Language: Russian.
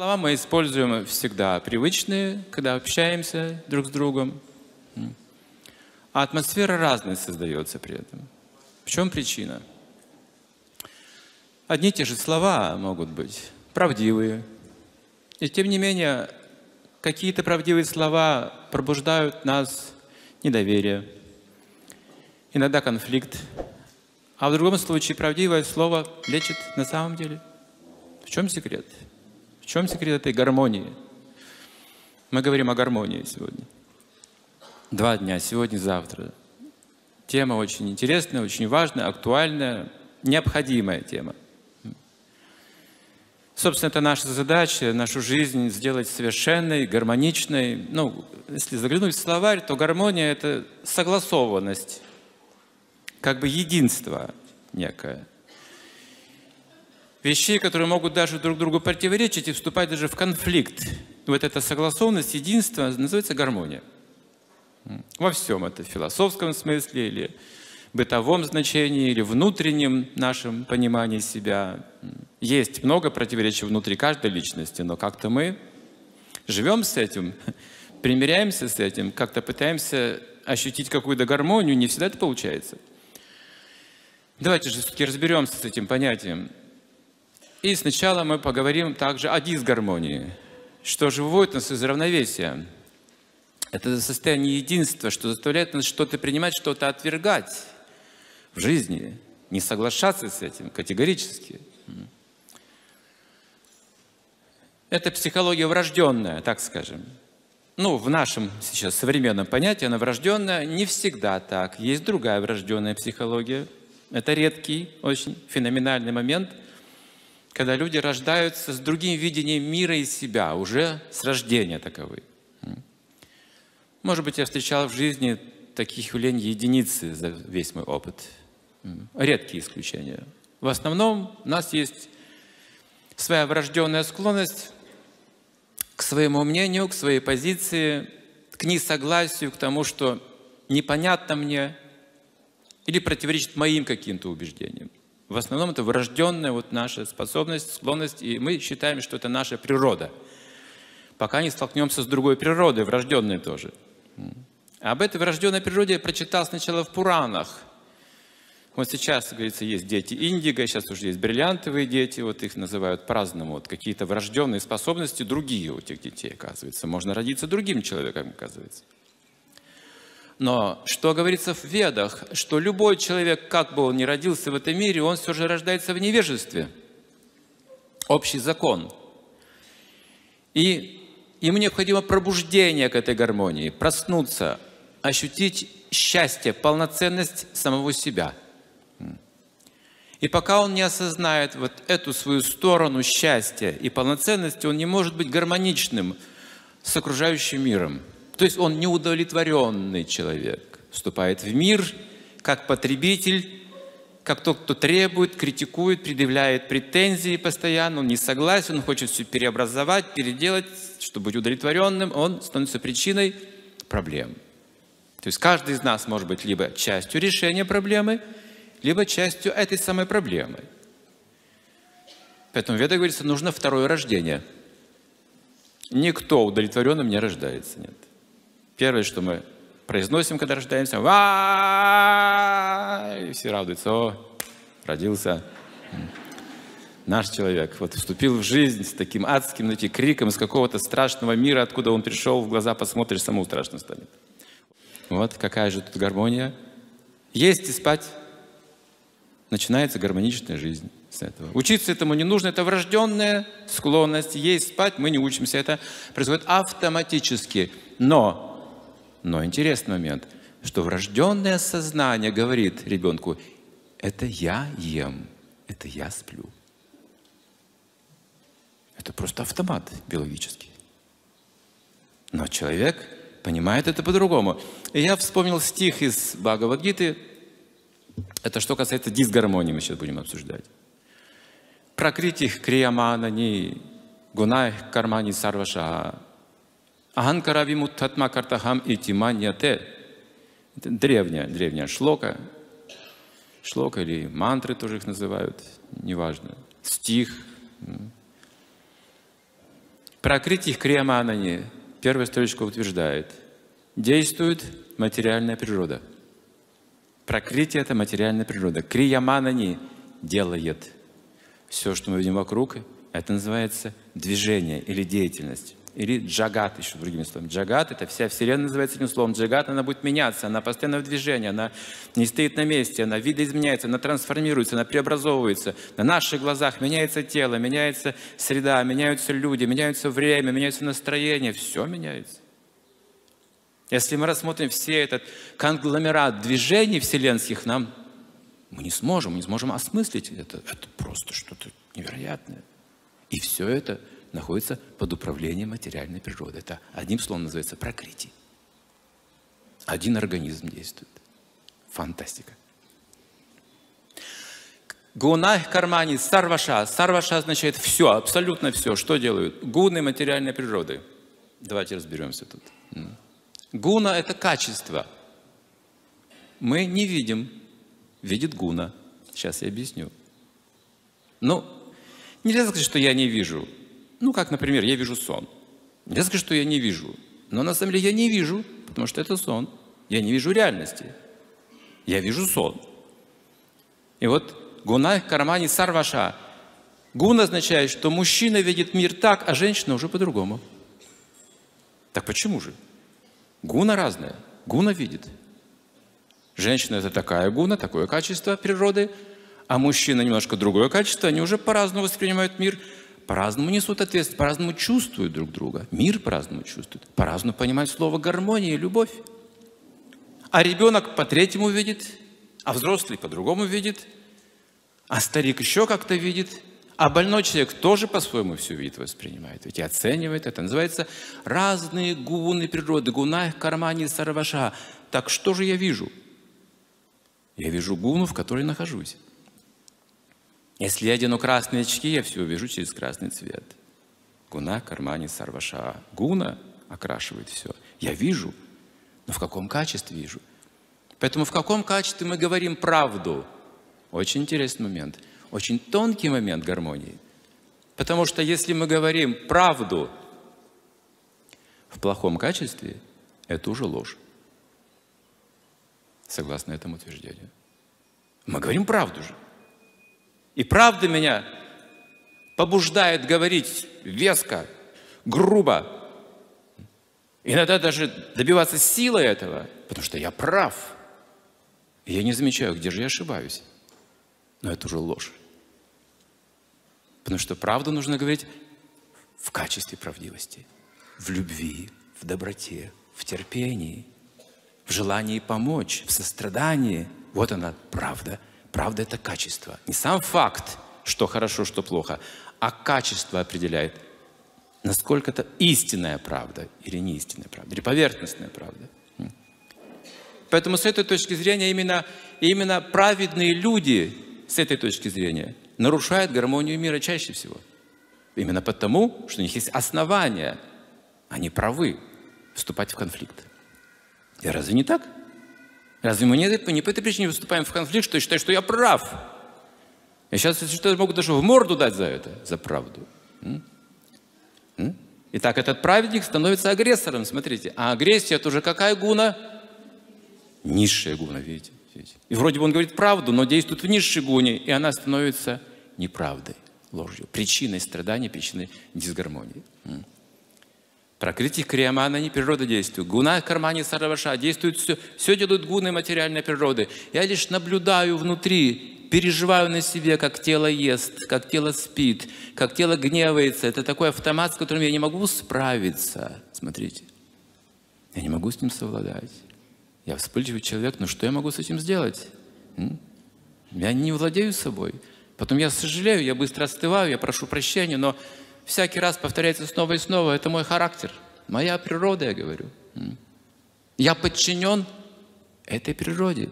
Слова мы используем всегда привычные, когда общаемся друг с другом. А атмосфера разная создается при этом. В чем причина? Одни и те же слова могут быть правдивые. И тем не менее, какие-то правдивые слова пробуждают нас недоверие, иногда конфликт. А в другом случае правдивое слово лечит на самом деле. В чем секрет? Чем секрет этой гармонии? Мы говорим о гармонии сегодня. Два дня, сегодня, завтра. Тема очень интересная, очень важная, актуальная, необходимая тема. Собственно, это наша задача, нашу жизнь сделать совершенной, гармоничной. Ну, если заглянуть в словарь, то гармония – это согласованность, как бы единство некое. Вещей, которые могут даже друг другу противоречить и вступать даже в конфликт. Вот эта согласованность, единство называется гармония. Во всем это, в философском смысле или бытовом значении, или внутреннем нашем понимании себя. Есть много противоречий внутри каждой личности, но как-то мы живем с этим, примиряемся с этим, как-то пытаемся ощутить какую-то гармонию, не всегда это получается. Давайте же все-таки разберемся с этим понятием. И сначала мы поговорим также о дисгармонии, что же выводит нас из равновесия. Это состояние единства, что заставляет нас что-то принимать, что-то отвергать в жизни, не соглашаться с этим категорически. Это психология врожденная, так скажем. Ну, в нашем сейчас современном понятии она врожденная. Не всегда так. Есть другая врожденная психология – это редкий, очень феноменальный момент, когда люди рождаются с другим видением мира и себя, уже с рождения таковы. Может быть, я встречал в жизни таких явлений единицы за весь мой опыт. Редкие исключения. В основном у нас есть своя врожденная склонность к своему мнению, к своей позиции, к несогласию, к тому, что непонятно мне, или противоречит моим каким-то убеждениям. В основном это врожденная вот наша способность, склонность, и мы считаем, что это наша природа. Пока не столкнемся с другой природой, врожденной тоже. Об этой врожденной природе я прочитал сначала в Пуранах. Вот сейчас, говорится, есть дети индиго, сейчас уже есть бриллиантовые дети, вот их называют по-разному. Вот какие-то врожденные способности другие у этих детей, оказывается. Можно родиться другим человеком, оказывается. Но что говорится в Ведах, что любой человек, как бы он ни родился в этом мире, он все же рождается в невежестве. Общий закон. И ему необходимо пробуждение к этой гармонии, проснуться, ощутить счастье, полноценность самого себя. И пока он не осознает вот эту свою сторону счастья и полноценности, он не может быть гармоничным с окружающим миром. То есть он неудовлетворенный человек, вступает в мир как потребитель, как тот, кто требует, критикует, предъявляет претензии постоянно, он не согласен, он хочет все переобразовать, переделать, чтобы быть удовлетворенным, он становится причиной проблем. То есть каждый из нас может быть либо частью решения проблемы, либо частью этой самой проблемы. Поэтому в Ведах говорится, нужно второе рождение. Никто удовлетворенным не рождается, нет. Первое, что мы произносим, когда рождаемся, и все радуются, о, родился наш человек. Вот вступил в жизнь с таким адским знаете, криком из какого-то страшного мира, откуда он пришел, в глаза посмотришь, самому страшно станет. Вот какая же тут гармония. Есть и спать. Начинается гармоничная жизнь с этого. Учиться этому не нужно, это врожденная склонность. Есть спать, мы не учимся. Это происходит автоматически. Но но интересный момент, что врожденное сознание говорит ребенку, это я ем, это я сплю. Это просто автомат биологический. Но человек понимает это по-другому. Я вспомнил стих из Бхагавадгиты. Это что касается дисгармонии, мы сейчас будем обсуждать. Прокритих криямана ни гунай кармани сарваша Аханкара вимуттатма картахам итиманьяте. Это древняя, древняя шлока. Шлока или мантры тоже их называют, неважно. Стих. Прокрытие Крияманани, первая строчка утверждает, действует материальная природа. Прокрытие – это материальная природа. Крияманани делает. Все, что мы видим вокруг, это называется движение или деятельность. Или джагат еще другими словами. Джагат – это вся Вселенная называется этим словом. Джагат, она будет меняться, она постоянно в движении, она не стоит на месте, она видоизменяется, она трансформируется, она преобразовывается. На наших глазах меняется тело, меняется среда, меняются люди, меняется время, меняется настроение, все меняется. Если мы рассмотрим все этот конгломерат движений вселенских, нам мы не сможем, мы не сможем осмыслить это. Это просто что-то невероятное. И все это находится под управлением материальной природы. Это одним словом называется прокрытие. Один организм действует. Фантастика. Гуна кармани сарваша. Сарваша означает все, абсолютно все. Что делают? Гуны материальной природы. Давайте разберемся тут. Гуна – это качество. Мы не видим, видит гуна. Сейчас я объясню. Ну, нельзя сказать, что я не вижу. Ну, как, например, я вижу сон. Нельзя сказать, что я не вижу. Но на самом деле я не вижу, потому что это сон. Я не вижу реальности. Я вижу сон. И вот гуна кармани сарваша. Гун означает, что мужчина видит мир так, а женщина уже по-другому. Так почему же? Гуна разная. Гуна видит. Женщина – это такая гуна, такое качество природы, а мужчина – немножко другое качество. Они уже по-разному воспринимают мир – по-разному несут ответственность, по-разному чувствуют друг друга. Мир по-разному чувствует, по-разному понимают слово гармония и любовь. А ребенок по-третьему видит, а взрослый по-другому видит, а старик еще как-то видит, а больной человек тоже по-своему все видит, воспринимает, ведь и оценивает. Это называется разные гуны природы, гуна их кармане сарваша. Так что же я вижу? Я вижу гуну, в которой нахожусь. Если я одену красные очки, я все увижу через красный цвет. Гуна, кармани, сарваша. Гуна окрашивает все. Я вижу, но в каком качестве вижу? Поэтому в каком качестве мы говорим правду? Очень интересный момент. Очень тонкий момент гармонии. Потому что если мы говорим правду в плохом качестве, это уже ложь. Согласно этому утверждению. Мы говорим правду же. И правда меня побуждает говорить веско, грубо, иногда даже добиваться силы этого, потому что я прав. И я не замечаю, где же я ошибаюсь. Но это уже ложь. Потому что правду нужно говорить в качестве правдивости, в любви, в доброте, в терпении, в желании помочь, в сострадании. Вот она, правда – Правда – это качество. Не сам факт, что хорошо, что плохо, а качество определяет, насколько это истинная правда или не истинная правда, или поверхностная правда. Поэтому с этой точки зрения именно, именно праведные люди с этой точки зрения нарушают гармонию мира чаще всего. Именно потому, что у них есть основания, они правы, вступать в конфликт. И разве не так? Разве мы не, не по этой причине выступаем в конфликт, что я считаю, что я прав? Я сейчас, что, могу даже в морду дать за это, за правду. Итак, этот праведник становится агрессором, смотрите. А агрессия – это уже какая гуна? Низшая гуна, видите? И вроде бы он говорит правду, но действует в низшей гуне, и она становится неправдой, ложью, причиной страдания, причиной дисгармонии. Прокрытие криямана не природа действует. Гуна кармани сараваша действует все. Все делают гуны материальной природы. Я лишь наблюдаю внутри, переживаю на себе, как тело ест, как тело спит, как тело гневается. Это такой автомат, с которым я не могу справиться. Смотрите. Я не могу с ним совладать. Я вспыльчивый человек, но что я могу с этим сделать? Я не владею собой. Потом я сожалею, я быстро остываю, я прошу прощения, но всякий раз повторяется снова и снова. Это мой характер, моя природа, я говорю. Я подчинен этой природе.